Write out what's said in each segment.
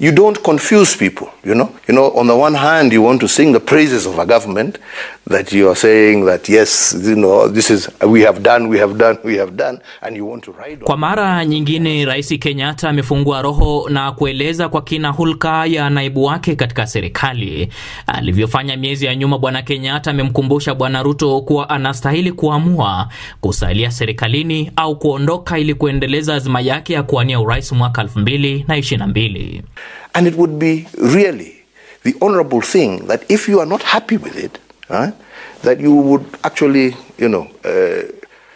You don't confuse people, you know. You know, on the one hand, you want to sing the praises of a government that you are saying that yes, you know, this is we have done, we have done, we have done, and you want to ride on. Kwa mara nyingine, Rais Kenyatta amefungua roho na kueleza kwa kina hulka ya naibu wake katika serikali alivyofanya miezi ya nyuma. Bwana Kenyatta amemkumbusha Bwana Ruto kuwa anastahili kuamua kusalia serikalini au kuondoka ili kuendeleza azima yake ya kuwania urais mwaka 2022. And it would be really the honorable thing that if you are not happy with it, right, that you would actually, you know, uh,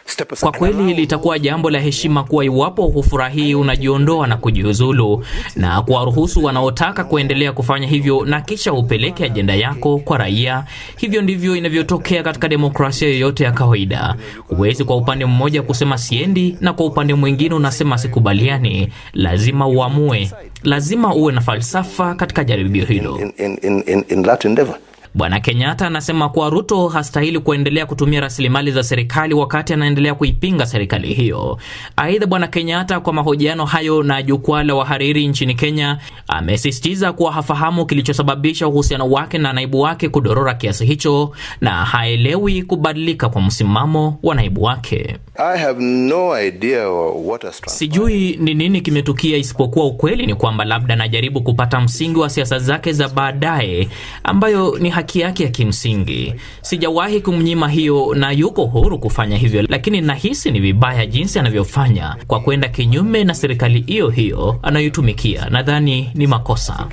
step aside. Kwa kweli litakuwa jambo la heshima kuwa iwapo hufurahii unajiondoa na kujiuzulu na kuwaruhusu wanaotaka kuendelea kufanya hivyo, na kisha upeleke ajenda yako kwa raia. Hivyo ndivyo inavyotokea katika demokrasia yoyote ya kawaida. Huwezi kwa upande mmoja kusema siendi na kwa upande mwingine unasema sikubaliani. Lazima uamue, lazima uwe na falsafa katika jaribio hilo. in, in, in, in, in that endeavor. Bwana Kenyatta anasema kuwa Ruto hastahili kuendelea kutumia rasilimali za serikali wakati anaendelea kuipinga serikali hiyo. Aidha, Bwana Kenyatta kwa mahojiano hayo na jukwaa la wahariri nchini Kenya amesisitiza kuwa hafahamu kilichosababisha uhusiano wake na naibu wake kudorora kiasi hicho na haelewi kubadilika kwa msimamo wa naibu wake. I have no idea what has. Sijui ni nini kimetukia, isipokuwa ukweli ni kwamba labda anajaribu kupata msingi wa siasa zake za baadaye, ambayo ni haki yake ya kimsingi. Sijawahi kumnyima hiyo na yuko huru kufanya hivyo, lakini nahisi ni vibaya jinsi anavyofanya kwa kwenda kinyume na serikali hiyo hiyo anayoitumikia. Nadhani ni makosa.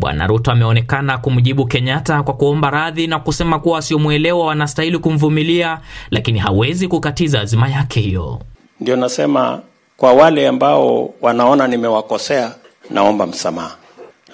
Bwana Ruto ameonekana kumjibu Kenyatta kwa kuomba radhi na kusema kuwa wasiomwelewa wanastahili kumvumilia, lakini hawezi kukatiza azima yake hiyo. Ndio nasema kwa wale ambao wanaona nimewakosea, naomba msamaha,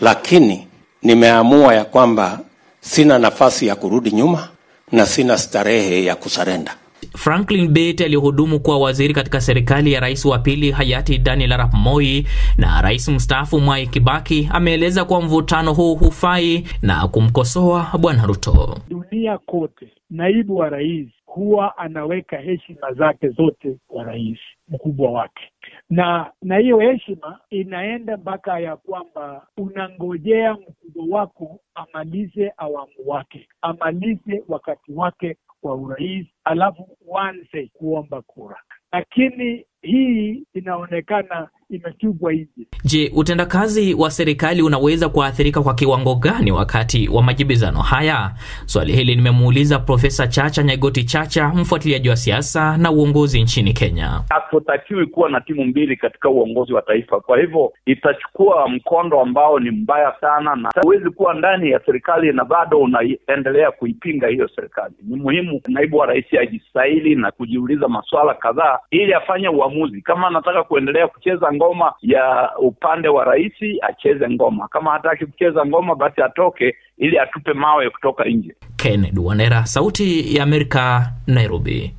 lakini nimeamua ya kwamba sina nafasi ya kurudi nyuma na sina starehe ya kusarenda. Franklin Bett aliyehudumu kuwa waziri katika serikali ya rais wa pili hayati Daniel Arap Moi na rais mstaafu Mwai Kibaki ameeleza kuwa mvutano huu hufai na kumkosoa bwana Ruto. Dunia kote, naibu wa rais huwa anaweka heshima zake zote kwa rais mkubwa wake, na na hiyo heshima inaenda mpaka ya kwamba unangojea mkubwa wako amalize awamu wake, amalize wakati wake wa urais, alafu uanze kuomba kura. Lakini hii inaonekana imetupwa nje. Je, utendakazi wa serikali unaweza kuathirika kwa kiwango gani wakati wa majibizano haya? Swali hili nimemuuliza Profesa Chacha Nyagoti Chacha, mfuatiliaji wa siasa na uongozi nchini Kenya. Hatutakiwi kuwa na timu mbili katika uongozi wa taifa. Kwa hivyo itachukua mkondo ambao ni mbaya sana, na huwezi kuwa ndani ya serikali na bado unaendelea kuipinga hiyo serikali. Ni muhimu naibu wa rais ajistahili na kujiuliza maswala kadhaa ili afanye uamuzi. Kama anataka kuendelea kucheza ngoma ya upande wa rais, acheze ngoma. Kama hataki kucheza ngoma, basi atoke ili atupe mawe kutoka nje. Kennedy Wandera, Sauti ya Amerika, Nairobi.